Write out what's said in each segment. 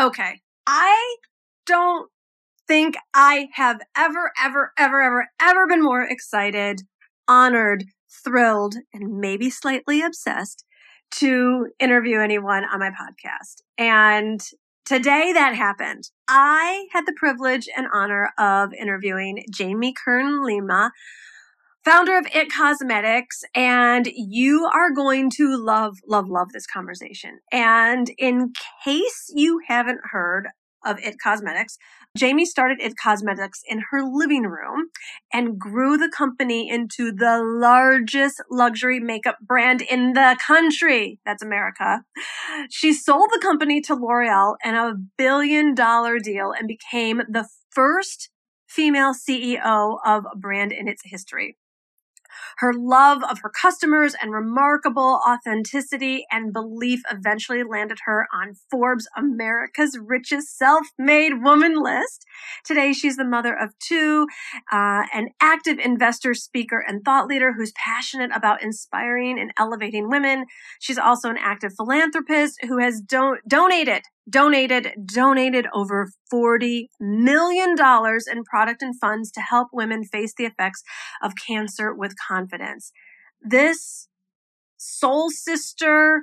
Okay. I don't think I have ever, ever, ever, ever, ever been more excited, honored, thrilled, and maybe slightly obsessed to interview anyone on my podcast. And today that happened. I had the privilege and honor of interviewing Jamie Kern Lima, founder of It Cosmetics, and you are going to love, love, love this conversation. And in case you haven't heard of It Cosmetics, Jamie started It Cosmetics in her living room and grew the company into the largest luxury makeup brand in the country. That's America. She sold the company to L'Oreal in a billion dollar deal and became the first female CEO of a brand in its history. Her love of her customers and remarkable authenticity and belief eventually landed her on Forbes America's Richest Self-Made Woman list. Today, she's the mother of two, uh, an active investor, speaker, and thought leader who's passionate about inspiring and elevating women. She's also an active philanthropist who has don- donated donated donated over 40 million dollars in product and funds to help women face the effects of cancer with confidence. This soul sister,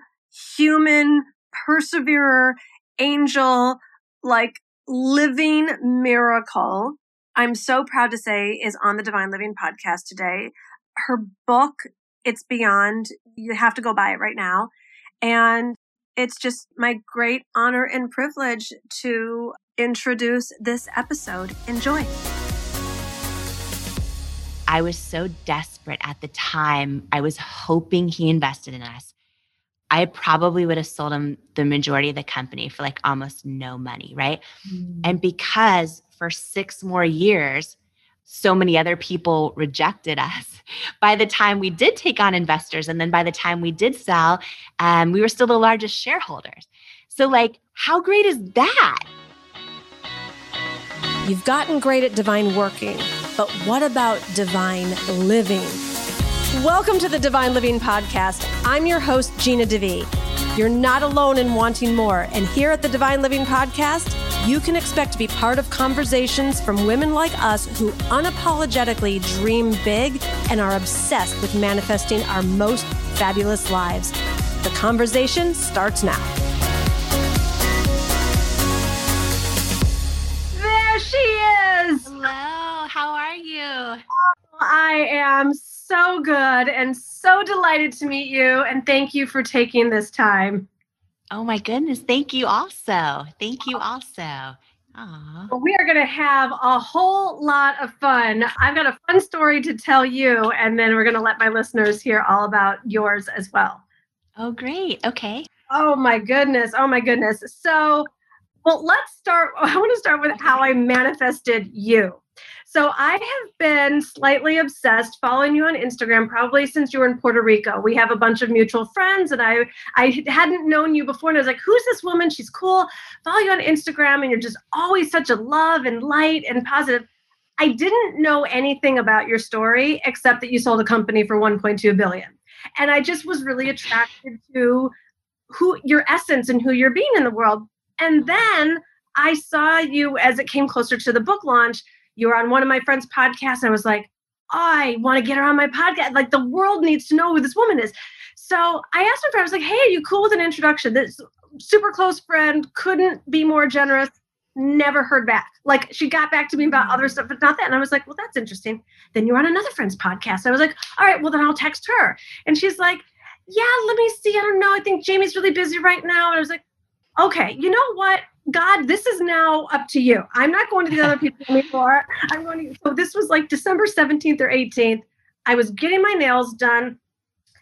human, perseverer, angel, like living miracle. I'm so proud to say is on the Divine Living podcast today. Her book, It's Beyond, you have to go buy it right now. And it's just my great honor and privilege to introduce this episode. Enjoy. I was so desperate at the time. I was hoping he invested in us. I probably would have sold him the majority of the company for like almost no money, right? Mm. And because for six more years, so many other people rejected us. By the time we did take on investors, and then by the time we did sell, um, we were still the largest shareholders. So, like, how great is that? You've gotten great at divine working, but what about divine living? Welcome to the Divine Living Podcast. I'm your host, Gina DeVee. You're not alone in wanting more. And here at the Divine Living Podcast, you can expect to be part of conversations from women like us who unapologetically dream big and are obsessed with manifesting our most fabulous lives. The conversation starts now. There she is. Hello, how are you? Oh, I am so good and so delighted to meet you. And thank you for taking this time. Oh my goodness. Thank you also. Thank you also. Aww. We are going to have a whole lot of fun. I've got a fun story to tell you, and then we're going to let my listeners hear all about yours as well. Oh, great. Okay. Oh, my goodness. Oh, my goodness. So, well, let's start. I want to start with how I manifested you. So I have been slightly obsessed following you on Instagram probably since you were in Puerto Rico. We have a bunch of mutual friends and I I hadn't known you before and I was like, "Who's this woman? She's cool." Follow you on Instagram and you're just always such a love and light and positive. I didn't know anything about your story except that you sold a company for 1.2 billion. And I just was really attracted to who your essence and who you're being in the world. And then I saw you as it came closer to the book launch you were on one of my friend's podcasts. And I was like, I want to get her on my podcast. Like the world needs to know who this woman is. So I asked my friend, I was like, hey, are you cool with an introduction? This super close friend couldn't be more generous. Never heard back. Like she got back to me about other stuff, but not that. And I was like, well, that's interesting. Then you're on another friend's podcast. I was like, all right, well, then I'll text her. And she's like, yeah, let me see. I don't know. I think Jamie's really busy right now. And I was like, okay, you know what? God, this is now up to you. I'm not going to the other people anymore. I'm going to. So this was like December 17th or 18th. I was getting my nails done.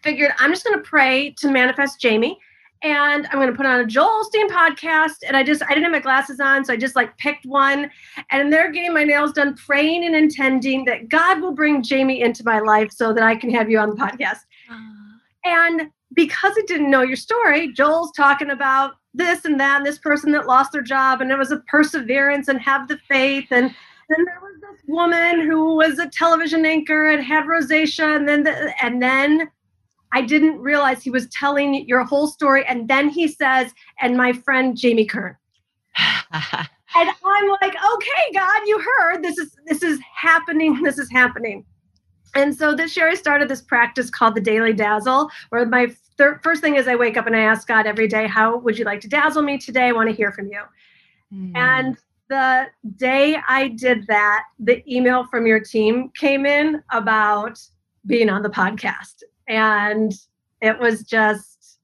Figured I'm just going to pray to manifest Jamie, and I'm going to put on a Joel Osteen podcast. And I just I didn't have my glasses on, so I just like picked one, and they're getting my nails done, praying and intending that God will bring Jamie into my life so that I can have you on the podcast. And because I didn't know your story, Joel's talking about this and that, and this person that lost their job, and it was a perseverance and have the faith. And then there was this woman who was a television anchor and had rosacea, and then the, and then I didn't realize he was telling your whole story. And then he says, and my friend Jamie Kern. and I'm like, okay, God, you heard this is this is happening. This is happening. And so this year I started this practice called the Daily Dazzle, where my thir- first thing is I wake up and I ask God every day, how would you like to dazzle me today? I want to hear from you. Mm. And the day I did that, the email from your team came in about being on the podcast. And it was just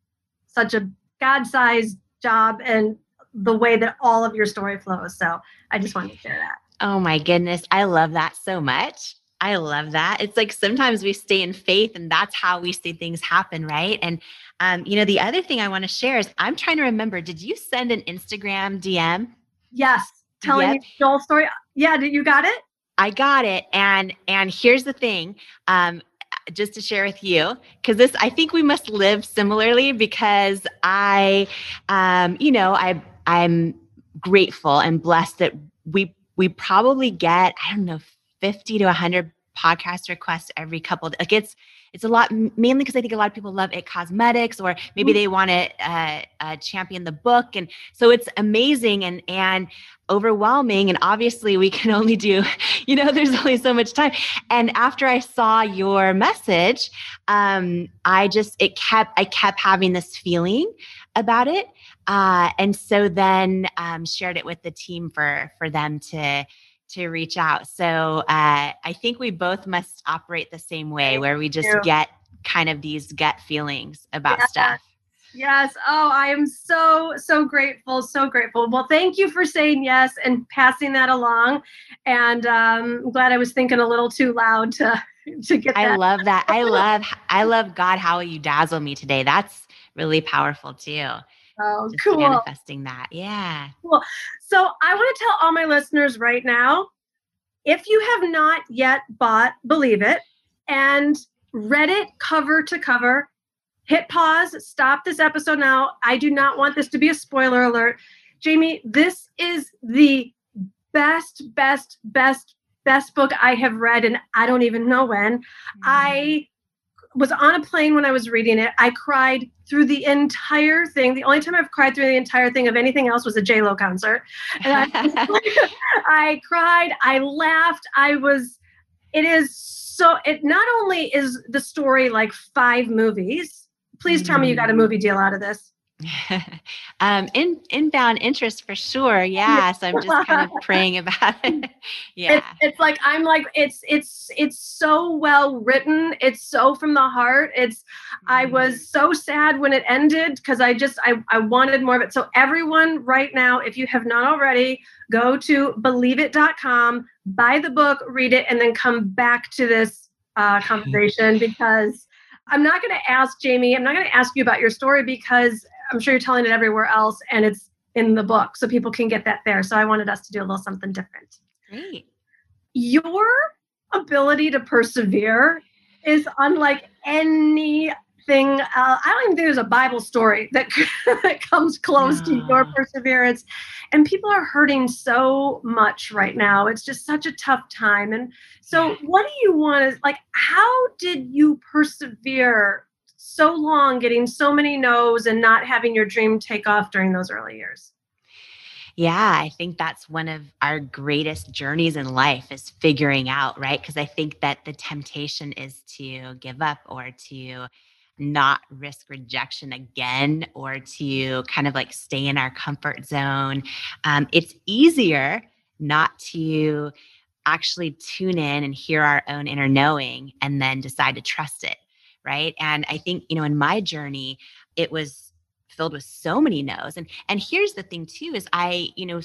such a God sized job and the way that all of your story flows. So I just wanted to share that. Oh my goodness. I love that so much. I love that. It's like sometimes we stay in faith and that's how we see things happen, right? And um, you know, the other thing I want to share is I'm trying to remember, did you send an Instagram DM? Yes. Telling yep. me Joel story. Yeah, did you got it? I got it. And and here's the thing. Um, just to share with you because this i think we must live similarly because i um you know i i'm grateful and blessed that we we probably get i don't know 50 to 100 podcast requests every couple of, like it's it's a lot mainly because i think a lot of people love it cosmetics or maybe mm-hmm. they want to uh, uh, champion the book. And so it's amazing and and overwhelming. And obviously we can only do you know there's only so much time. And after i saw your message um i just it kept i kept having this feeling about it. Uh and so then um shared it with the team for for them to to reach out. So uh, I think we both must operate the same way, where we just get kind of these gut feelings about yeah. stuff. Yes. Oh, I am so, so grateful. So grateful. Well, thank you for saying yes and passing that along. And um, I'm glad I was thinking a little too loud to to get that. I love that. I love I love God how you dazzle me today. That's really powerful too. Oh, Just cool. Manifesting that. Yeah. Cool. So I want to tell all my listeners right now if you have not yet bought Believe It and read it cover to cover, hit pause, stop this episode now. I do not want this to be a spoiler alert. Jamie, this is the best, best, best, best book I have read, and I don't even know when. Mm-hmm. I was on a plane when I was reading it. I cried through the entire thing. The only time I've cried through the entire thing of anything else was a J Lo concert. And I, I cried. I laughed. I was. It is so. It not only is the story like five movies. Please tell me you got a mm. movie deal out of this. um, in inbound interest for sure. Yeah. So I'm just kind of praying about it. yeah. It's, it's, like I'm like it's it's it's so well written. It's so from the heart. It's mm-hmm. I was so sad when it ended because I just I I wanted more of it. So everyone right now, if you have not already, go to believeit.com, buy the book, read it, and then come back to this uh, conversation because I'm not going to ask Jamie, I'm not going to ask you about your story because I'm sure you're telling it everywhere else and it's in the book so people can get that there. So I wanted us to do a little something different. Great. Your ability to persevere is unlike anything. Uh, I don't even think there's a Bible story that, that comes close to your perseverance. And people are hurting so much right now. It's just such a tough time. And so, what do you want to like? How did you persevere so long getting so many no's and not having your dream take off during those early years? Yeah, I think that's one of our greatest journeys in life is figuring out, right? Because I think that the temptation is to give up or to not risk rejection again or to kind of like stay in our comfort zone. Um, it's easier not to actually tune in and hear our own inner knowing and then decide to trust it right and i think you know in my journey it was filled with so many no's and and here's the thing too is i you know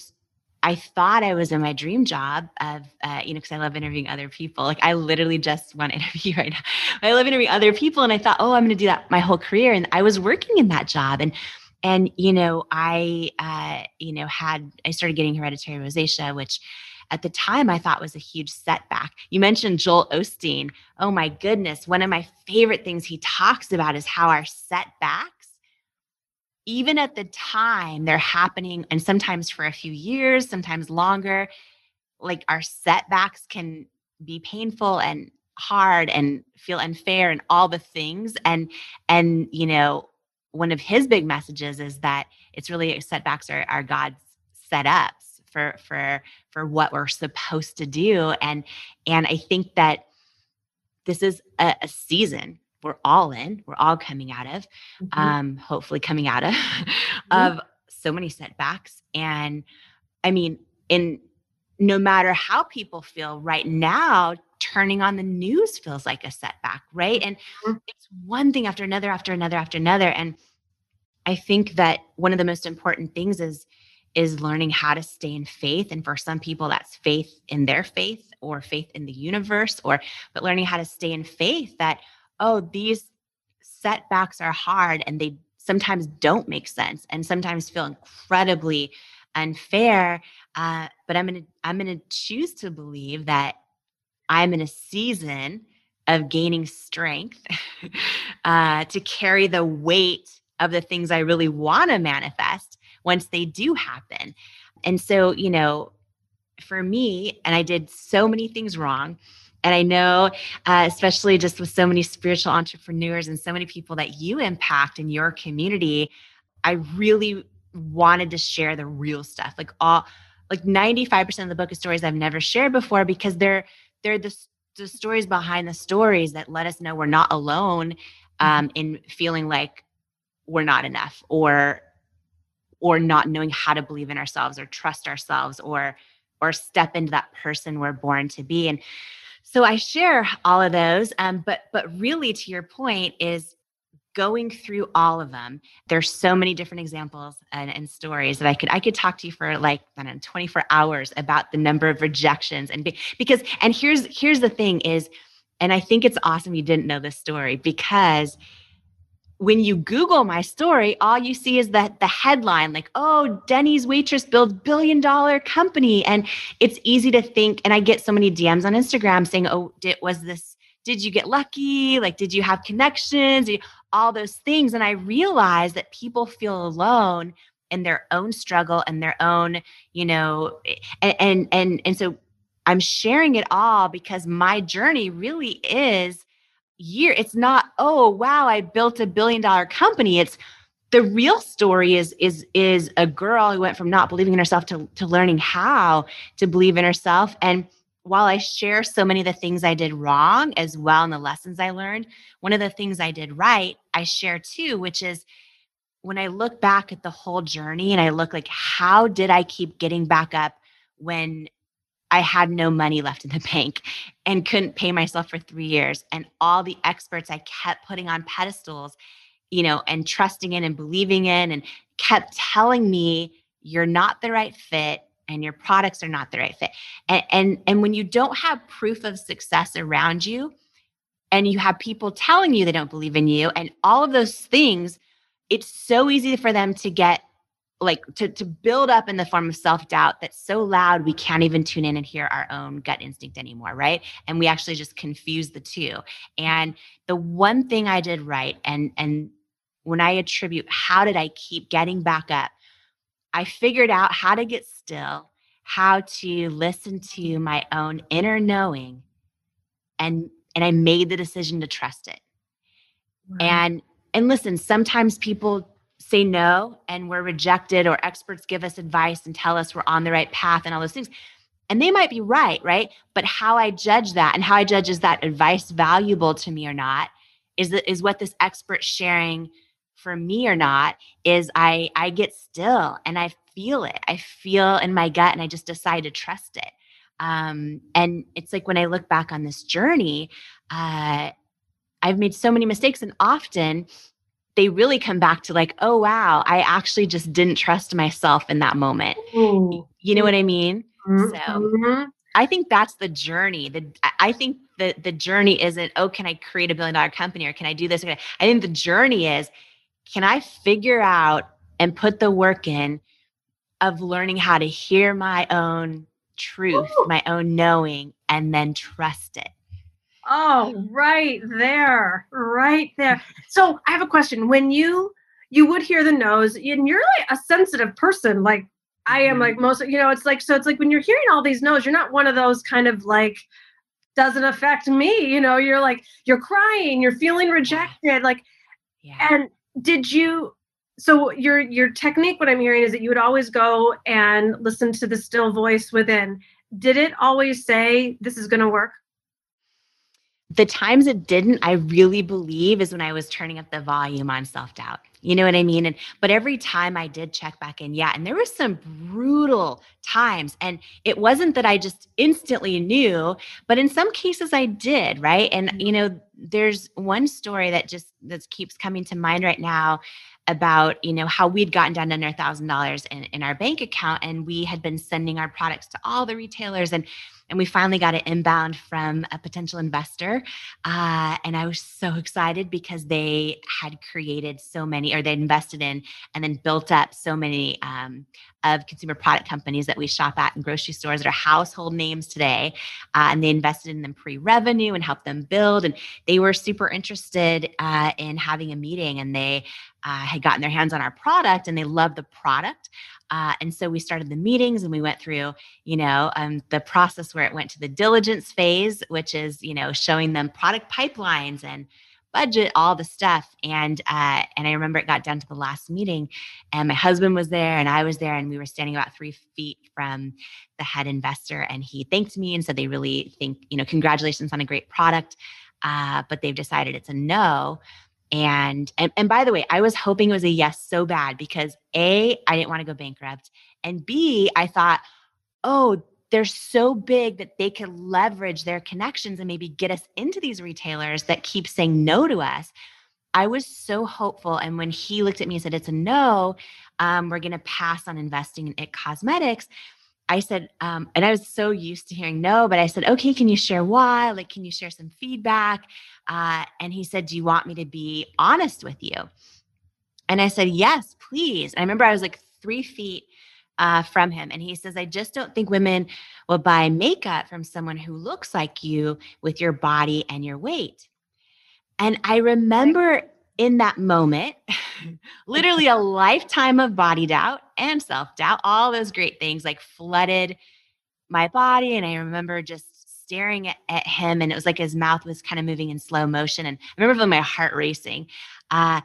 I thought I was in my dream job of, uh, you know, because I love interviewing other people. Like I literally just want to interview right now. I love interviewing other people, and I thought, oh, I'm going to do that my whole career. And I was working in that job, and and you know, I, uh, you know, had I started getting hereditary rosacea, which at the time I thought was a huge setback. You mentioned Joel Osteen. Oh my goodness. One of my favorite things he talks about is how our setbacks, even at the time, they're happening, and sometimes for a few years, sometimes longer. Like our setbacks can be painful and hard and feel unfair and all the things. And, and, you know, one of his big messages is that it's really uh, setbacks are, are God's setups for for for what we're supposed to do and and i think that this is a, a season we're all in we're all coming out of mm-hmm. um hopefully coming out of mm-hmm. of so many setbacks and i mean in no matter how people feel right now turning on the news feels like a setback right and mm-hmm. it's one thing after another after another after another and i think that one of the most important things is is learning how to stay in faith. And for some people that's faith in their faith or faith in the universe or but learning how to stay in faith that oh these setbacks are hard and they sometimes don't make sense and sometimes feel incredibly unfair. Uh, but i'm gonna i'm gonna choose to believe that i'm in a season of gaining strength uh, to carry the weight of the things i really want to manifest once they do happen and so you know for me and i did so many things wrong and I know, uh, especially just with so many spiritual entrepreneurs and so many people that you impact in your community, I really wanted to share the real stuff. Like all, like 95% of the book of stories I've never shared before because they're, they're the, the stories behind the stories that let us know we're not alone um, mm-hmm. in feeling like we're not enough or or not knowing how to believe in ourselves or trust ourselves or or step into that person we're born to be and so I share all of those, um, but but really, to your point, is going through all of them. There's so many different examples and, and stories that I could I could talk to you for like I don't know 24 hours about the number of rejections and be, because and here's here's the thing is, and I think it's awesome you didn't know this story because when you Google my story, all you see is that the headline, like, oh, Denny's waitress builds billion dollar company. And it's easy to think, and I get so many DMs on Instagram saying, oh, did, was this, did you get lucky? Like, did you have connections? all those things. And I realize that people feel alone in their own struggle and their own, you know, eh, and, and, and, and so I'm sharing it all because my journey really is year it's not oh wow i built a billion dollar company. It's the real story is is is a girl who went from not believing in herself to to learning how to believe in herself. And while i share so many of the things i did wrong as well and the lessons i learned one of the things i did right i share too which is when i look back at the whole journey and i look like how did i keep getting back up when I had no money left in the bank and couldn't pay myself for three years. And all the experts I kept putting on pedestals, you know, and trusting in and believing in, and kept telling me, you're not the right fit and your products are not the right fit. And, and, and when you don't have proof of success around you, and you have people telling you they don't believe in you, and all of those things, it's so easy for them to get like to to build up in the form of self-doubt that's so loud we can't even tune in and hear our own gut instinct anymore right? And we actually just confuse the two. And the one thing i did right and and when i attribute how did i keep getting back up i figured out how to get still how to listen to my own inner knowing and and i made the decision to trust it. Wow. and and listen sometimes people say no and we're rejected or experts give us advice and tell us we're on the right path and all those things. And they might be right right? But how i judge that and how i judge is that advice valuable to me or not is that is what this expert sharing for me or not is i i get still and i feel it. I feel in my gut and i just decide to trust it. Um and it's like when i look back on this journey uh i've made so many mistakes and often they really come back to like, oh, wow, I actually just didn't trust myself in that moment. Ooh. You know what I mean? Mm-hmm. So I think that's the journey. The I think the the journey isn't, oh, can I create a billion dollar company or can I do this? I think the journey is, can I figure out and put the work in of learning how to hear my own truth, Ooh. my own knowing, and then trust it. Oh, right there, right there. So I have a question. When you you would hear the no's, and you're like a sensitive person, like I am, like mm-hmm. most. You know, it's like so. It's like when you're hearing all these no's, you're not one of those kind of like doesn't affect me. You know, you're like you're crying, you're feeling rejected, like. Yeah. And did you so your your technique what i'm hearing is that you would always go and listen to the still voice within did it always say this is going to work the times it didn't i really believe is when i was turning up the volume on self-doubt. You know what i mean? And but every time i did check back in yeah and there were some brutal times. And it wasn't that i just instantly knew but in some cases i did right? And you mm-hmm. know there's one story that just that keeps coming to mind right now about you know how we'd gotten down to under a thousand dollars in our bank account and we had been sending our products to all the retailers and and we finally got an inbound from a potential investor. Uh, and I was so excited because they had created so many, or they invested in and then built up so many um, of consumer product companies that we shop at in grocery stores that are household names today. Uh, and they invested in them pre revenue and helped them build. And they were super interested uh, in having a meeting and they uh, had gotten their hands on our product and they loved the product. Uh, and so we started the meetings and we went through, you know, um, the process where it went to the diligence phase, which is, you know, showing them product pipelines and budget, all the stuff. And uh, and I remember it got down to the last meeting, and my husband was there and I was there, and we were standing about three feet from the head investor, and he thanked me and said they really think, you know, congratulations on a great product, uh, but they've decided it's a no and, and and by the way, I was hoping it was a yes so bad because A, I didn't want to go bankrupt. And B, I thought, oh, they're so big that they could leverage their connections and maybe get us into these retailers that keep saying no to us. I was so hopeful. And when he looked at me and said, it's a no, um, we're going to pass on investing in IT Cosmetics. I said, um, and I was so used to hearing no, but I said, okay, can you share why? Like, can you share some feedback? Uh, and he said, do you want me to be honest with you? And I said, yes, please. And I remember I was like three feet uh, from him. And he says, I just don't think women will buy makeup from someone who looks like you with your body and your weight. And I remember in that moment, literally a lifetime of body doubt and self doubt, all those great things like flooded my body. And I remember just staring at, at, him, and it was like his mouth was kind of moving in slow motion. And I remember feeling my heart racing. Uh,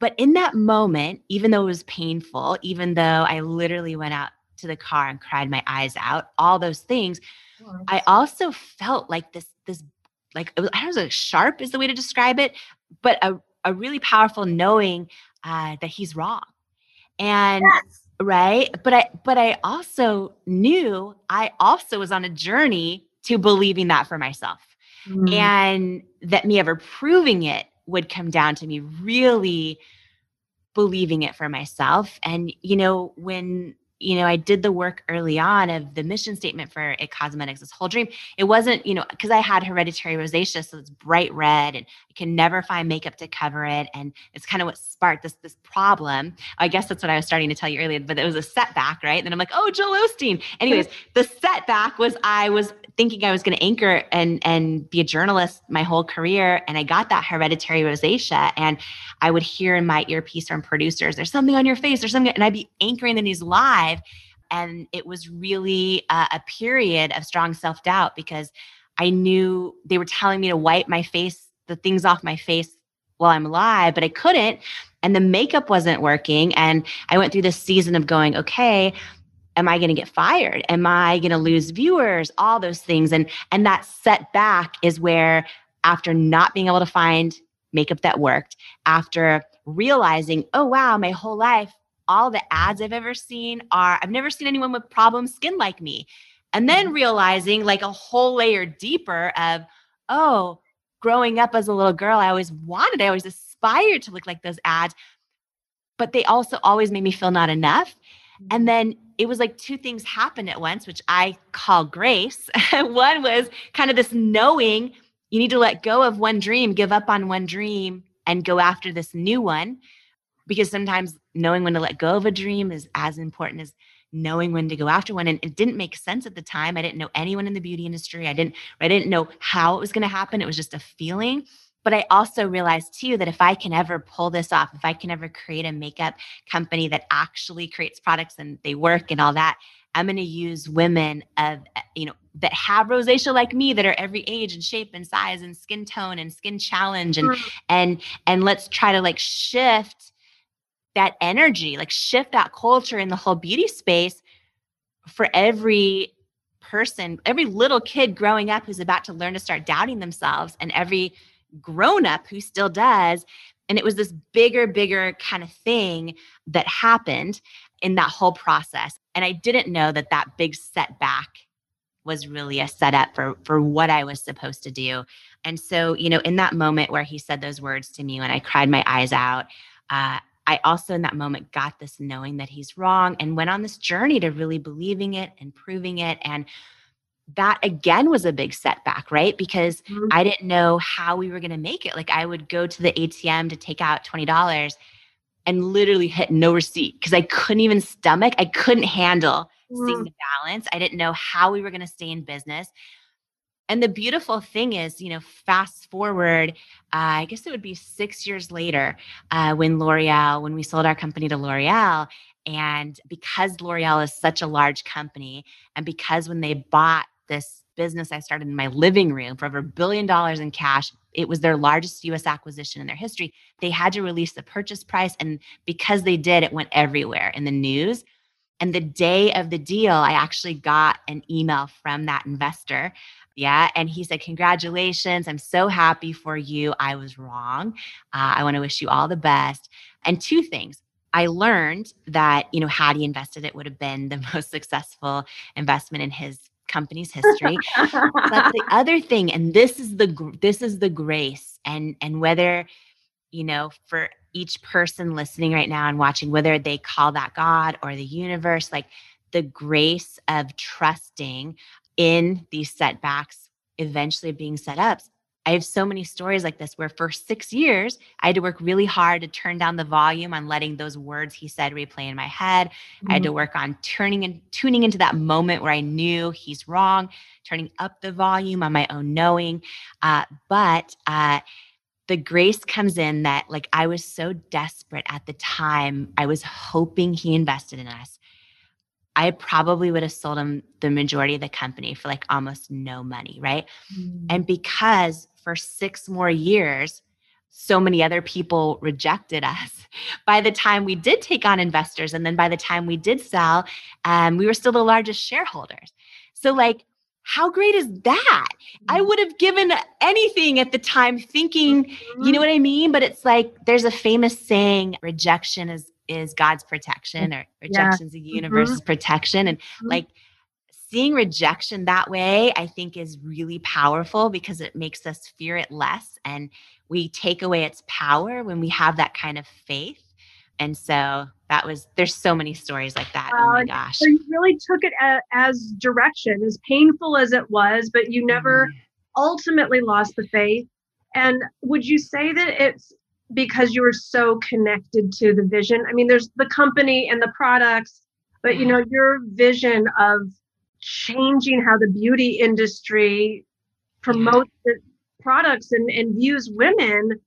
but in that moment, even though it was painful, even though I literally went out to the car and cried my eyes out, all those things, I also felt like this, this, like, I don't know, sharp is the way to describe it, but a, a really powerful knowing uh, that he's wrong. And yes. right, but I but I also knew I also was on a journey to believing that for myself. Mm. And that me ever proving it would come down to me really believing it for myself. And you know, when you know, I did the work early on of the mission statement for it cosmetics, this whole dream. It wasn't, you know, because I had hereditary rosacea, so it's bright red and I can never find makeup to cover it. And it's kind of what sparked this this problem. I guess that's what I was starting to tell you earlier, but it was a setback, right? And then I'm like, oh, Joel Osteen. Anyways, the setback was I was thinking I was going to anchor and and be a journalist my whole career, and I got that hereditary rosacea, and I would hear in my earpiece from producers, "There's something on your face. There's something," and I'd be anchoring the news live, and it was really a, a period of strong self doubt because I knew they were telling me to wipe my face, the things off my face while I'm live, but I couldn't. And the makeup wasn't working. And I went through this season of going, okay, am i going to get fired? Am i going to lose viewers? All those things. And and that setback is where after not being able to find makeup that worked after realizing oh wow my whole life all the ads i've ever seen are i've never seen anyone with problem skin like me. And then mm-hmm. realizing like a whole layer deeper of oh growing up as a little girl i always wanted i always aspired to look like those ads. But they also always made me feel not enough. And mm-hmm. then it was like two things happened at once, which I call grace. one was kind of this knowing you need to let go of one dream, give up on one dream, and go after this new one. Because sometimes knowing when to let go of a dream is as important as knowing when to go after one. And it didn't make sense at the time. I didn't know anyone in the beauty industry. I didn't, I didn't know how it was going to happen. It was just a feeling. But I also realized too that if I can ever pull this off, if I can ever create a makeup company that actually creates products and they work and all that, I'm going to use women of, eh, you know, that have rosacea like me that are every age and shape and size and skin tone and skin challenge and, mm-hmm. and, and let's try to like shift that energy, like shift that culture in the whole beauty space for every person, every little kid growing up who's about to learn to start doubting themselves, and every grown up who still does. And it was this bigger, bigger kind of thing that happened in that whole process. And I didn't know that that big setback was really a setup for for what I was supposed to do. And so, you know, in that moment where he said those words to me when I cried my eyes out, uh, I also in that moment got this knowing that he's wrong and went on this journey to really believing it and proving it. And that again was a big setback, right? Because mm-hmm. I didn't know how we were going to make it. Like I would go to the ATM to take out $20 and literally hit no receipt because I couldn't even stomach, I couldn't handle mm-hmm. seeing the balance. I didn't know how we were going to stay in business. And the beautiful thing is, you know, fast forward, uh, I guess it would be six years later uh, when L'Oreal, when we sold our company to L'Oreal. And because L'Oreal is such a large company, and because when they bought this business I started in my living room for over a billion dollars in cash. It was their largest US acquisition in their history. They had to release the purchase price. And because they did, it went everywhere in the news. And the day of the deal, I actually got an email from that investor. Yeah. And he said, Congratulations. I'm so happy for you. I was wrong. Uh, I want to wish you all the best. And two things. I learned that, you know, had he invested, it would have been the most successful investment in his company's history. but the other thing, and this is the this is the grace, and and whether you know for each person listening right now and watching, whether they call that God or the universe, like the grace of trusting in these setbacks eventually being set up I have so many stories like this where for six years, I had to work really hard to turn down the volume on letting those words he said replay in my head. Mm-hmm. I had to mm-hmm. work on turning and tuning into that moment where I knew he's wrong, turning up the volume on my own knowing. Uh, but uh, the grace comes in that, like, I was so desperate at the time. I was hoping he invested in us. I probably would have sold him the majority of the company for like almost no money, right? Mm. And because for six more years, so many other people rejected us. By the time we did take on investors, and then by the time we did sell, um, we were still the largest shareholders. So, like, how great is that? I mm. would have given anything at the time thinking, you know mm-hmm. what I mean? But it's like there's a famous saying rejection is is God's protection or rejection is the universe's mm-hmm. protection. And mm-hmm. like seeing rejection that way, I think is really powerful because it makes us fear it less and we take away its power when we have that kind of faith. And so that was, there's so many stories like that. Uh, oh my gosh. So you really took it as, as, direction, as painful as it was, but you never mm. ultimately lost the faith. And would you say that it's because you were so connected to the vision? I mean, there's the company and the products, but you know, your vision of changing how the beauty industry promotes yeah. products and, and views women.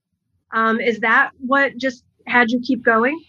Um, is that what just had you keep going?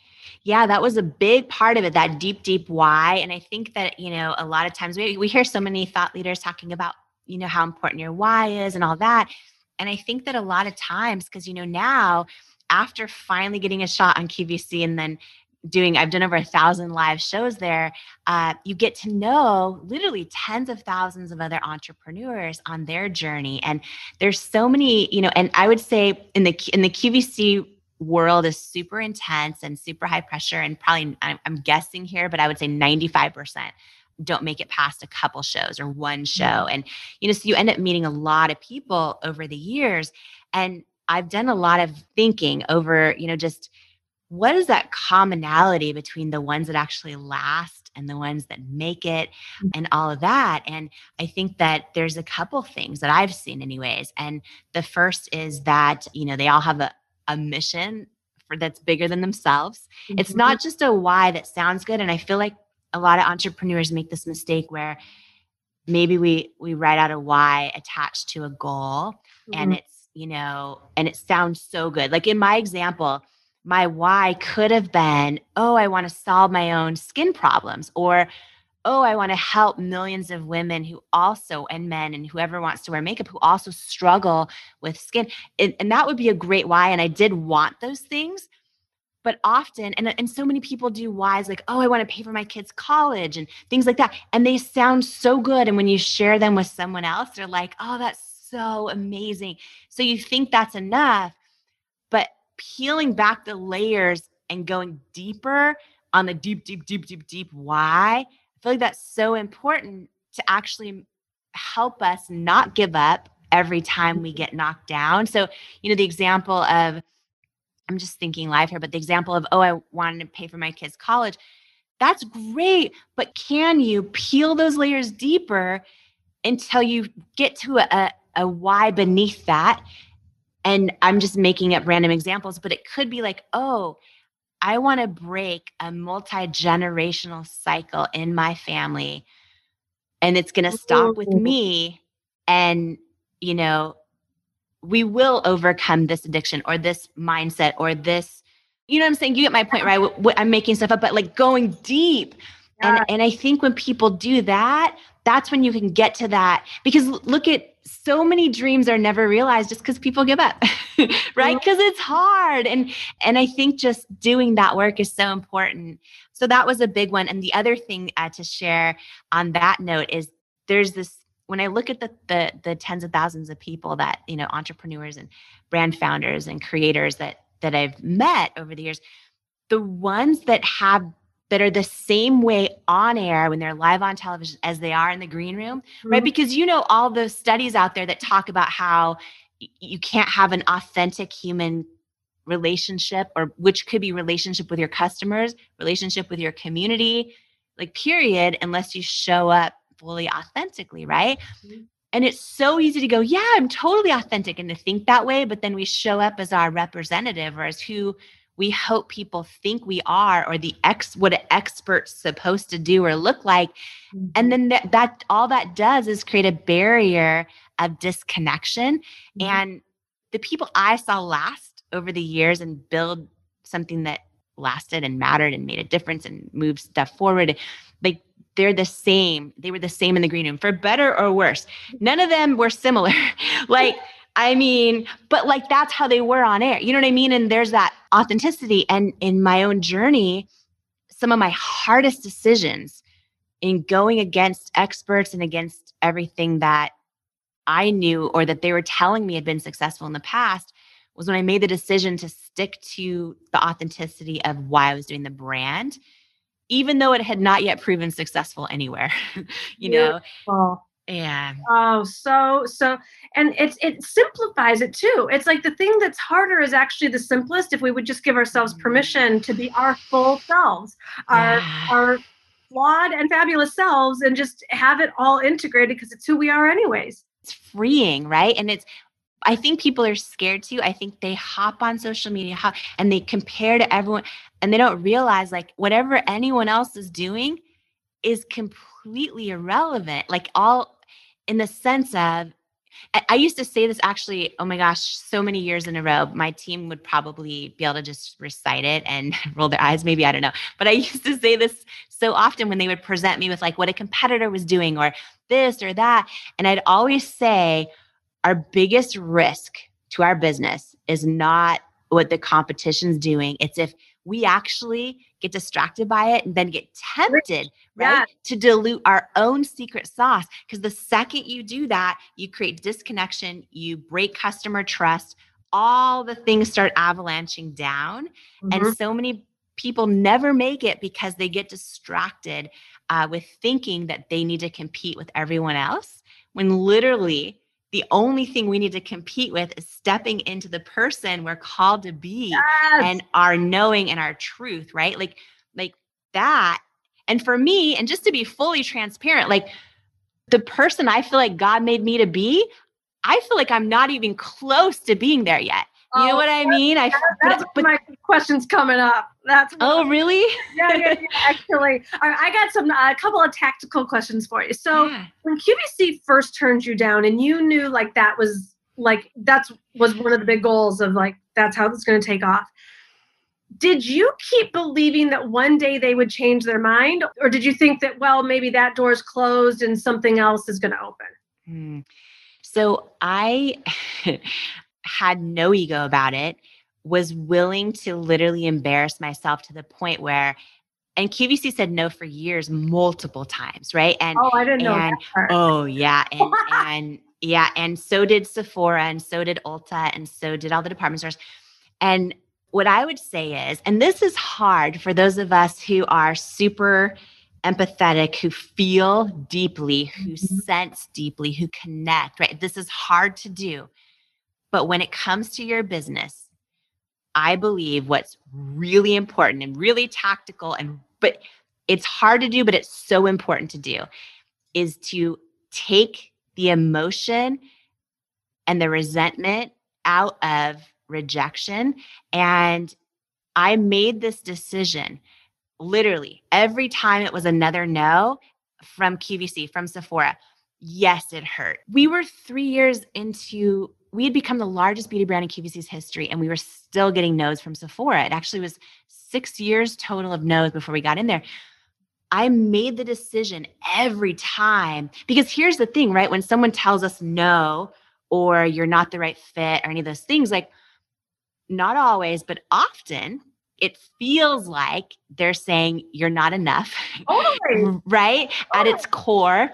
Yeah, that was a big part of it, that deep, deep why. And I think that, you know, a lot of times we, we hear so many thought leaders talking about, you know, how important your why is and all that. And I think that a lot of times, because, you know, now after finally getting a shot on QVC and then doing i've done over a thousand live shows there uh, you get to know literally tens of thousands of other entrepreneurs on their journey. And there's so many you know and i would say in the in the qvc world is super intense and super high pressure and probably i'm, I'm guessing here but i would say 95% don't make it past a couple shows or one show. Mm-hmm. and you know so you end up meeting a lot of people over the years. And i've done a lot of thinking over you know just what is that commonality between the ones that actually last and the ones that make it mm. and all of that and i think that there's a couple things that i've seen anyways and the first is that you know they all have a, a mission for that's bigger than themselves mm-hmm. it's not just a why that sounds good and i feel like a lot of entrepreneurs make this mistake where maybe we we write out a why attached to a goal mm-hmm. and it's you know and it sounds so good like in my example my why could have been, oh, I want to solve my own skin problems, or oh, I want to help millions of women who also, and men, and whoever wants to wear makeup who also struggle with skin. And, and that would be a great why. And I did want those things. but often and, and so many people do whys like oh i want to pay for my kids college and things like that and they sound so good and when you share them with someone else they're like oh that's so amazing so you think that's enough peeling back the layers and going deeper on the deep deep deep deep deep why i feel like that's so important to actually help us not give up every time we get knocked down so you know the example of I'm just thinking live here, but the example of, oh, I wanted to pay for my kids' college, that's great. But can you peel those layers deeper until you get to a, a why beneath that? And I'm just making up random examples, but it could be like, oh, I want to break a multi generational cycle in my family. And it's going to stop with me. And, you know, we will overcome this addiction or this mindset or this you know what i'm saying you get my point right i'm making stuff up but like going deep yeah. and and i think when people do that that's when you can get to that because look at so many dreams are never realized just because people give up right? Because it's hard and and i think just doing that work is so important. So that was a big one and the other thing uh, to share on that note is there's this when I look at the, the the tens of thousands of people that you know entrepreneurs and brand founders and creators that that I've met over the years, the ones that have that are the same way on air when they're live on television as they are in the green room, mm-hmm. right? Because you know all those studies out there that talk about how y- you can't have an authentic human relationship or which could be relationship with your customers, relationship with your community, like period unless you show up fully authentically, right? Mm-hmm. And it's so easy to go, yeah, I'm totally authentic and to think that way. But then we show up as our representative or as who we hope people think we are or the ex what an expert's supposed to do or look like mm-hmm. and then that, that all that does is create a barrier of disconnection mm-hmm. and the people i saw last over the years and build something that lasted and mattered and made a difference and moved stuff forward like they're the same. They were the same in the green room for better or worse. None of them were similar. like, I mean, but like that's how they were on air. You know what I mean? And there's that authenticity. And in my own journey, some of my hardest decisions in going against experts and against everything that I knew or that they were telling me had been successful in the past was when I made the decision to stick to the authenticity of why I was doing the brand even though it had not yet proven successful anywhere you know yeah oh so so and it's it simplifies it too it's like the thing that's harder is actually the simplest if we would just give ourselves mm-hmm. permission to be our full selves our yeah. our flawed and fabulous selves and just have it all integrated because it's who we are anyways it's freeing right and it's I think people are scared too. I think they hop on social media and they compare to everyone and they don't realize like whatever anyone else is doing is completely irrelevant. Like all in the sense of I used to say this actually, oh my gosh, so many years in a row. My team would probably be able to just recite it and roll their eyes, maybe, I don't know. But I used to say this so often when they would present me with like what a competitor was doing or this or that. And I'd always say, our biggest risk to our business is not what the competition's doing. It's if we actually get distracted by it and then get tempted, right, yeah. to dilute our own secret sauce. Because the second you do that, you create disconnection, you break customer trust, all the things start avalanching down. Mm-hmm. And so many people never make it because they get distracted uh, with thinking that they need to compete with everyone else when literally the only thing we need to compete with is stepping into the person we're called to be yes. and our knowing and our truth right? Like like that. And for me and just to be fully transparent like the person i feel like god made me to be i feel like i'm not even close to being there yet you know oh, what I mean? I that's but, but, my questions coming up. That's oh really? yeah, yeah, yeah, actually. All right, I got some a couple of tactical questions for you. So yeah. when QVC first turned you down, and you knew like that was like that's was one of the big goals of like that's how it's going to take off. Did you keep believing that one day they would change their mind, or did you think that well maybe that door's closed and something else is going to open? Hmm. So I had no ego about it. was willing to literally embarrass myself to the point where and QVC said no for years, multiple times, right? And oh, I didn't know. And, oh yeah, and, and yeah, and so did Sephora, and so did Ulta, and so did all the department stores. And what I would say is, and this is hard for those of us who are super empathetic, who feel deeply, who mm-hmm. sense deeply, who connect, right? This is hard to do. But when it comes to your business, I believe what's really important and really tactical and but it's hard to do but it's so important to do is to take the emotion and the resentment out of rejection and I made this decision literally every time it was another no from QVC, from Sephora. Yes, it hurt. We were three years into, we had become the largest beauty brand in QVC's history, and we were still getting no's from Sephora. It actually was six years total of no's before we got in there. I made the decision every time because here's the thing, right? When someone tells us no, or you're not the right fit, or any of those things, like not always, but often it feels like they're saying you're not enough, totally. right? At its core.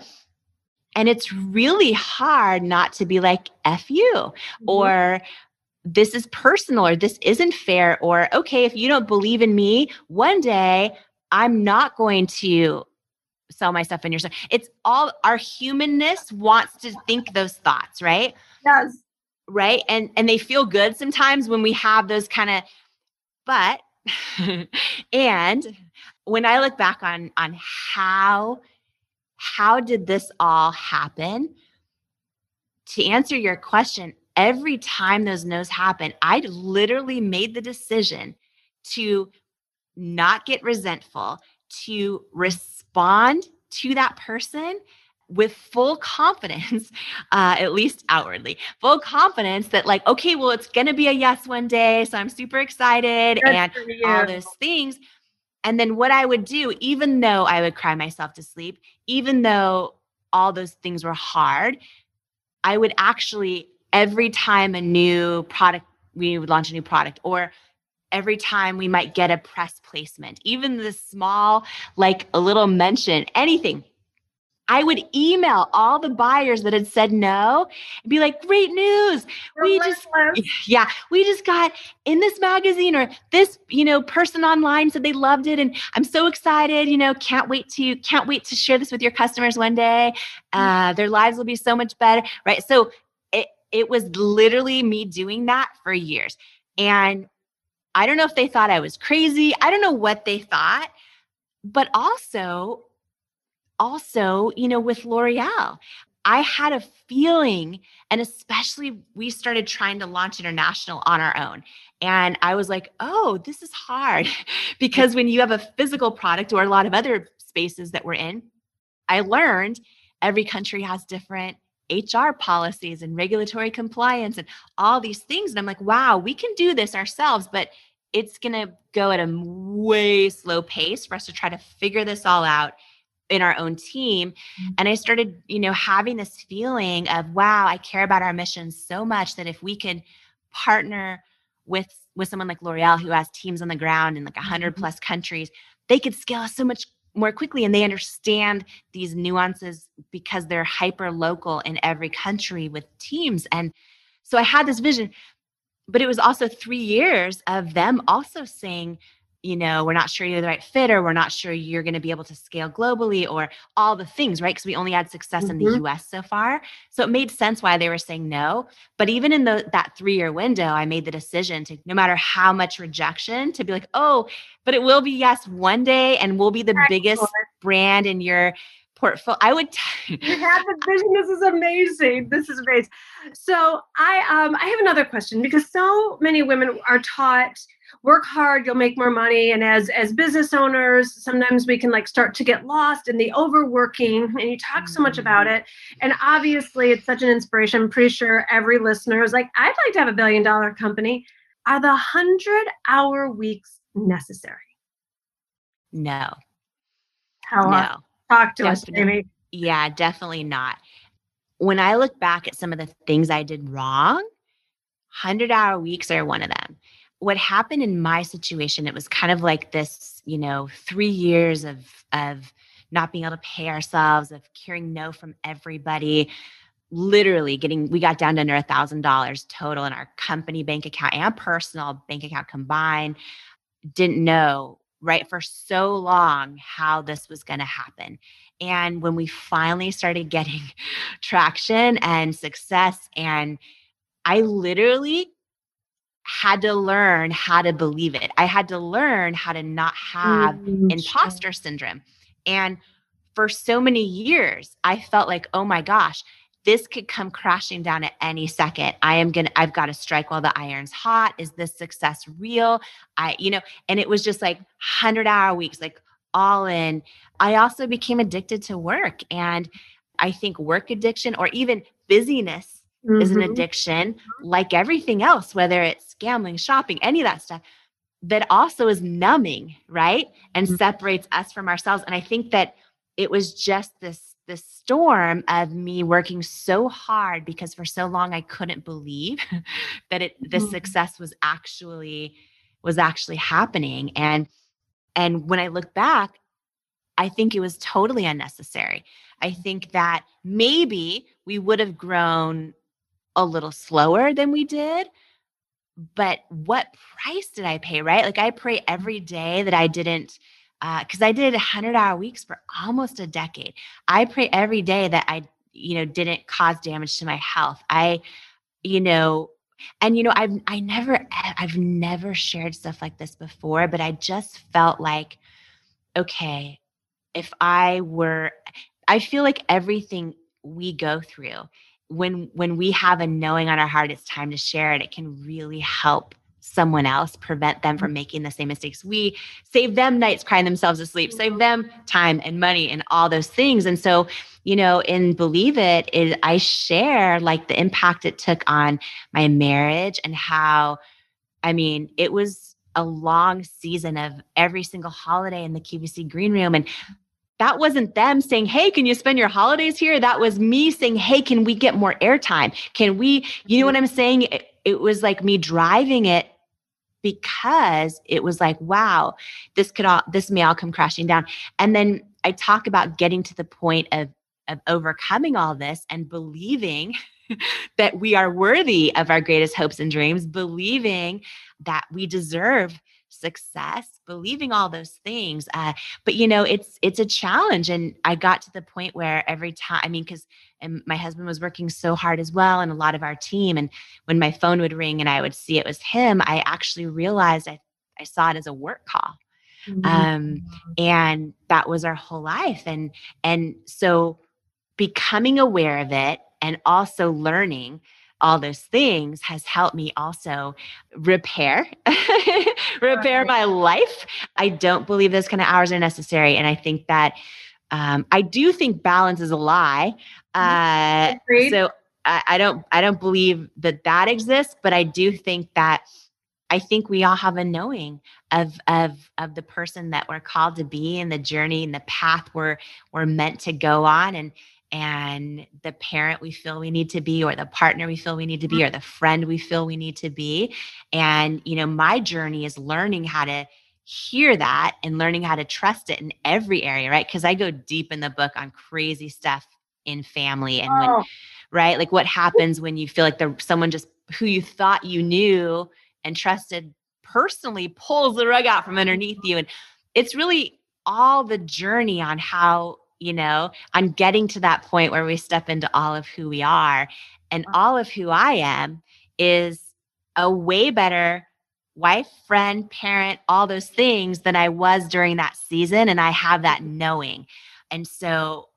And it's really hard not to be like, F you, mm-hmm. or this is personal, or this isn't fair, or okay, if you don't believe in me, one day I'm not going to sell my stuff in your store. It's all our humanness wants to think those thoughts, right? Yes. Right. And and they feel good sometimes when we have those kind of, but and when I look back on on how how did this all happen? To answer your question, every time those no's happen, I literally made the decision to not get resentful, to respond to that person with full confidence, uh, at least outwardly, full confidence that, like, okay, well, it's going to be a yes one day. So I'm super excited and all those things. And then what I would do, even though I would cry myself to sleep, even though all those things were hard, I would actually, every time a new product, we would launch a new product or every time we might get a press placement, even the small, like a little mention, anything, I would email all the buyers that had said no and be like, great news. we just, yeah, we just got in this magazine or this, you know, person online said they loved it. And I'm so excited, you know, can't wait to, can't wait to share this with your customers one day. Mm. Uh, their lives will be so much better. Right. So it, it was literally me doing that for years. And I don't know if they thought I was crazy. I don't know what they thought, but also also, you know, with L'Oreal. I had a feeling, and especially we started trying to launch international on our own. And I was like, oh, this is hard because when you have a physical product or a lot of other spaces that we're in, I learned every country has different HR policies and regulatory compliance and all these things. And I'm like, wow, we can do this ourselves, but it's going to go at a way slow pace for us to try to figure this all out in our own team mm-hmm. and i started you know having this feeling of wow i care about our mission so much that if we could partner with with someone like l'oreal who has teams on the ground in like 100 mm-hmm. plus countries they could scale us so much more quickly and they understand these nuances because they're hyper local in every country with teams and so i had this vision but it was also 3 years of them also saying you know, we're not sure you're the right fit, or we're not sure you're going to be able to scale globally, or all the things, right? Because we only had success mm-hmm. in the mm-hmm. US so far. So it made sense why they were saying no. But even in the, that three year window, I made the decision to, no matter how much rejection, to be like, oh, but it will be yes one day, and we'll be the Excellent. biggest brand in your portfolio. I would. T- you have the vision. This is amazing. This is amazing. So I um I have another question because so many women are taught work hard you'll make more money. And as as business owners sometimes we can like start to get lost in the overworking and you talk so much about mm-hmm. it. And obviously it's such an inspiration. I'm pretty sure every listener is like i'd like to have a billion dollar company. Are the 100 hour weeks necessary? No. Tell no. Us. talk to definitely, us Jamie. yeah definitely not. When i look back at some of the things i did wrong 100 hour weeks are one of them what happened in my situation, it was kind of like this, you know, three years of of not being able to pay ourselves, of hearing no from everybody, literally getting we got down to under a thousand dollars total in our company bank account and personal bank account combined. Didn't know right for so long how this was going to happen. And when we finally started getting traction and success, and I literally had to learn how to believe it. I had to learn how to not have mm, imposter syndrome. And for so many years, I felt like, oh my gosh, this could come crashing down at any second. I am going to, I've got to strike while the iron's hot. Is this success real? I, you know, and it was just like 100 hour weeks, like all in. I also became addicted to work. And I think work addiction or even busyness mm-hmm. is an mm-hmm. addiction, like everything else, whether it's gambling, shopping, any of that stuff, that also is numbing, right? And mm-hmm. separates us from ourselves. And I think that it was just this this storm of me working so hard because for so long I couldn't believe that it the mm-hmm. success was actually was actually happening and and when I look back I think it was totally unnecessary. I think that maybe we would have grown a little slower than we did. But what price did I pay, right? Like I pray every day that I didn't because uh, I did 100 hour weeks for almost a decade. I pray every day that I, you know, didn't cause damage to my health. I, you know, and you know, I've I never I've never shared stuff like this before, but I just felt like, okay, if I were, I feel like everything we go through when when we have a knowing on our heart, it's time to share it. It can really help someone else, prevent them from making the same mistakes. We save them nights crying themselves asleep, save mm-hmm. them time and money and all those things. And so, you know, in Believe It, is I share like the impact it took on my marriage and how, I mean, it was a long season of every single holiday in the QVC green room. And that wasn't them saying, Hey, can you spend your holidays here? That was me saying, Hey, can we get more airtime? Can we, you know what I'm saying? It, it was like me driving it because it was like, wow, this could all, this may all come crashing down. And then I talk about getting to the point of, of overcoming all this and believing that we are worthy of our greatest hopes and dreams, believing that we deserve success believing all those things uh, but you know it's it's a challenge and i got to the point where every time i mean because and my husband was working so hard as well and a lot of our team and when my phone would ring and i would see it was him i actually realized i, I saw it as a work call mm-hmm. um, and that was our whole life and and so becoming aware of it and also learning all those things has helped me also repair repair my life. I don't believe those kind of hours are necessary and i think that um, i do think balance is a lie uh, so I, I don't i don't believe that that exists but i do think that I think we all have a knowing of of of the person that we're called to be and the journey and the path we're we're meant to go on and and the parent we feel we need to be or the partner we feel we need to be mm-hmm. or the friend we feel we need to be. And you know my journey is learning how to hear that and learning how to trust it in every area right? Because i go deep in the book on crazy stuff in family and when oh. right? Like what happens when you feel like the someone just who you thought you knew and trusted personally pulls the rug out from underneath you. And it's really all the journey on how you know, on getting to that point where we step into all of who we are. And uh-huh. all of who I am is a way better wife, friend, parent, all those things than I was during that season. And I have that knowing. And so,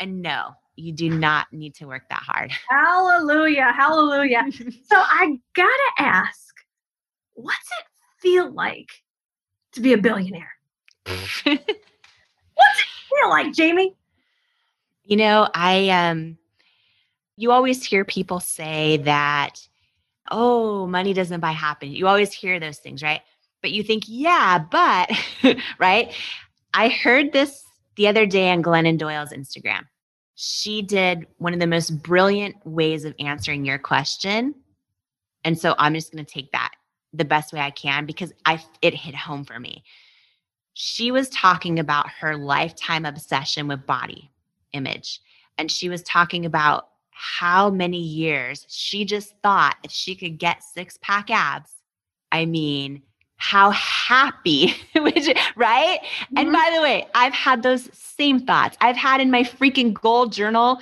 and no, you do not need to work that hard. Hallelujah. Hallelujah. so I gotta ask, what's it feel like to be a billionaire? what's it feel like, Jamie? You know, I um you always hear people say that oh, money doesn't buy happiness. You always hear those things, right? But you think, yeah, but right? I heard this the other day on Glennon Doyle's Instagram. She did one of the most brilliant ways of answering your question. And so I'm just going to take that the best way I can because I it hit home for me. She was talking about her lifetime obsession with body image and she was talking about how many years she just thought if she could get six pack abs, I mean, how happy, which, right? Mm-hmm. And by the way, I've had those same thoughts. I've had in my freaking goal journal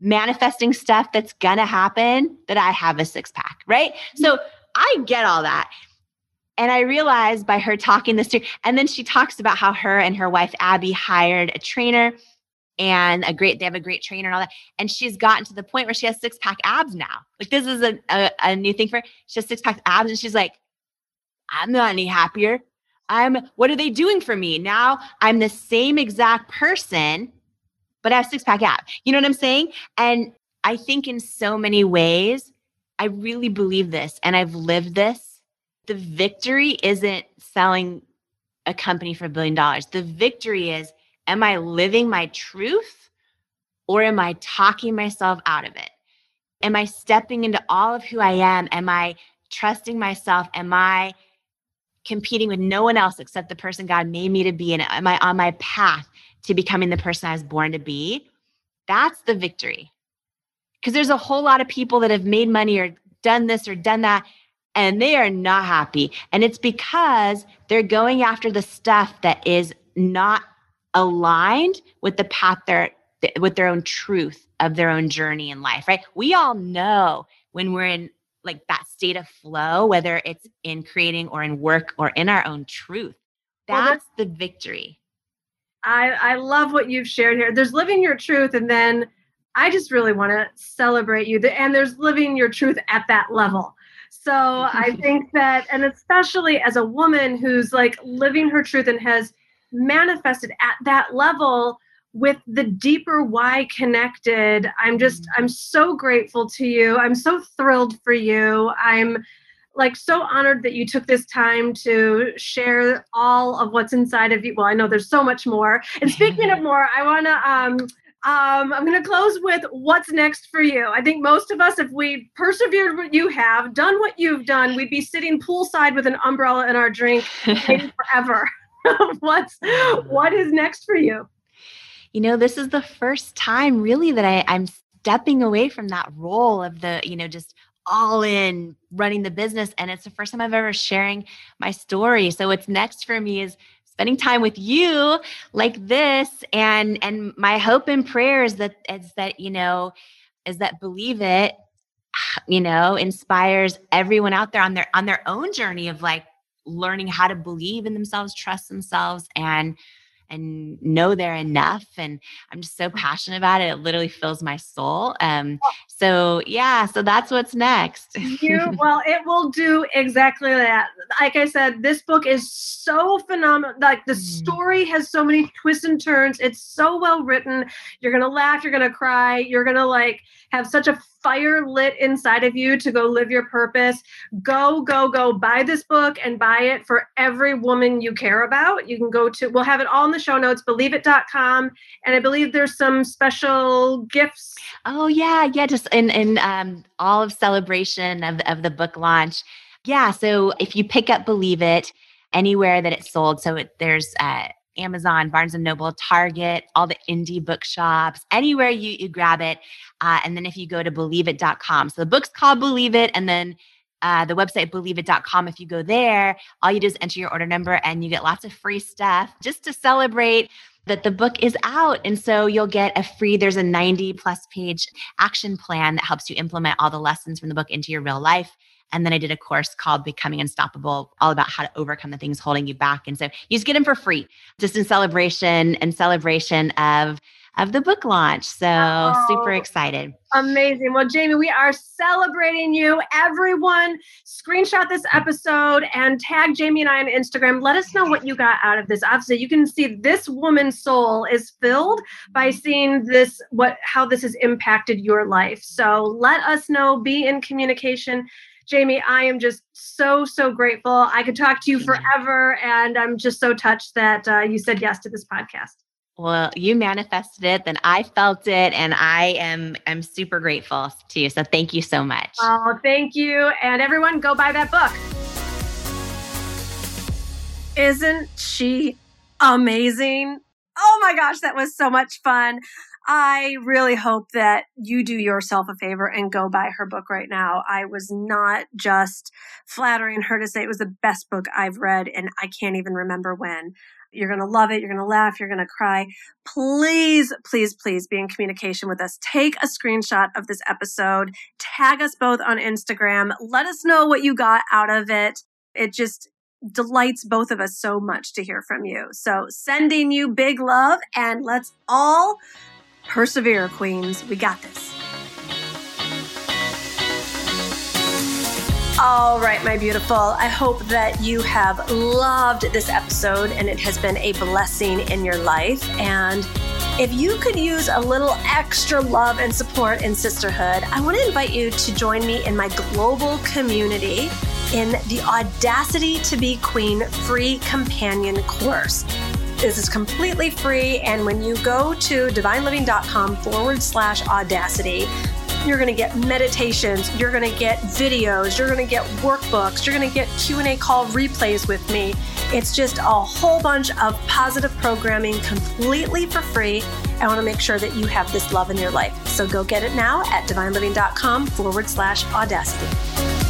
manifesting stuff that's gonna happen that I have a six pack, right? Mm-hmm. So I get all that. And I realized by her talking this to, and then she talks about how her and her wife Abby hired a trainer and a great, they have a great trainer and all that. And she's gotten to the point where she has six pack abs now. Like this is a, a, a new thing for her. She has six pack abs and she's like, I'm not any happier. I'm, what are they doing for me? Now I'm the same exact person, but I have six pack abs. You know what I'm saying? And I think in so many ways, I really believe this and I've lived this. The victory isn't selling a company for a billion dollars. The victory is, am I living my truth or am I talking myself out of it? Am I stepping into all of who I am? Am I trusting myself? Am I competing with no one else except the person God made me to be? And am I on my path to becoming the person I was born to be? That's the victory. Because there's a whole lot of people that have made money or done this or done that, and they are not happy. And it's because they're going after the stuff that is not aligned with the path they're with their own truth of their own journey in life, right? We all know when we're in like that state of flow, whether it's in creating or in work or in our own truth. That's well, the victory. I, I love what you've shared here. There's living your truth, and then I just really want to celebrate you. And there's living your truth at that level. So I think that, and especially as a woman who's like living her truth and has manifested at that level, with the deeper why connected i'm just mm-hmm. i'm so grateful to you. I'm so thrilled for you. I'm like so honored that you took this time to share all of what's inside of you. Well i know there's so much more. And speaking of more i want to um um, I'm going to close with what's next for you. I think most of us, if we persevered what you have, done what you've done, we'd be sitting poolside with an umbrella and our drink forever. what's what is next for you? you know, this is the first time really that I, I'm stepping away from that role of the, you know, just all in running the business. And it's the first time I've ever sharing my story. So what's next for me is spending time with you like this. And and my hope and prayer is that is that, you know, is that believe it, you know, inspires everyone out there on their on their own journey of like learning how to believe in themselves, trust themselves, and and know they're enough. And I'm just so passionate about it. It literally fills my soul. Um, so yeah, so that's what's next. you well, it will do exactly that. Like I said, this book is so phenomenal. Like the mm. story has so many twists and turns. It's so well written. You're gonna laugh, you're gonna cry, you're gonna like have such a fire lit inside of you to go live your purpose, go, go, go buy this book and buy it for every woman you care about. You can go to, we'll have it all in the show notes, believeit.com. And I believe there's some special gifts. Oh, yeah. Yeah. Just in, in um, all of celebration of, of the book launch. Yeah. So if you pick up Believe It, anywhere that it's sold. So it, there's uh, Amazon, Barnes and Noble, Target, all the indie bookshops, anywhere you, you grab it. Uh, and then if you go to believeit.com. So the book's called Believe It. And then uh, the website believeit.com. If you go there, all you do is enter your order number and you get lots of free stuff just to celebrate that the book is out. And so you'll get a free, there's a 90 plus page action plan that helps you implement all the lessons from the book into your real life. And then I did a course called Becoming Unstoppable, all about how to overcome the things holding you back. And so you just get them for free, just in celebration and celebration of of the book launch. So oh, super excited. Amazing. Well, Jamie, we are celebrating you. Everyone, screenshot this episode and tag Jamie and I on Instagram. Let us know what you got out of this. Obviously, you can see this woman's soul is filled by seeing this, what how this has impacted your life. So let us know, be in communication. Jamie, I am just so, so grateful. I could talk to you forever. And I'm just so touched that uh, you said yes to this podcast. Well, you manifested it, then I felt it, and I am am super grateful to you. So thank you so much. Oh, thank you. And everyone go buy that book. Isn't she amazing? Oh my gosh, that was so much fun. I really hope that you do yourself a favor and go buy her book right now. I was not just flattering her to say it was the best book I've read, and I can't even remember when. You're going to love it. You're going to laugh. You're going to cry. Please, please, please be in communication with us. Take a screenshot of this episode. Tag us both on Instagram. Let us know what you got out of it. It just delights both of us so much to hear from you. So sending you big love and let's all persevere, queens. We got this. All right, my beautiful. I hope that you have loved this episode and it has been a blessing in your life. And if you could use a little extra love and support in sisterhood, I want to invite you to join me in my global community in the Audacity to Be Queen free companion course. This is completely free. And when you go to divineliving.com forward slash audacity, you're going to get meditations, you're going to get videos, you're going to get workbooks, you're going to get Q&A call replays with me. It's just a whole bunch of positive programming completely for free. I want to make sure that you have this love in your life. So go get it now at divineliving.com forward slash audacity.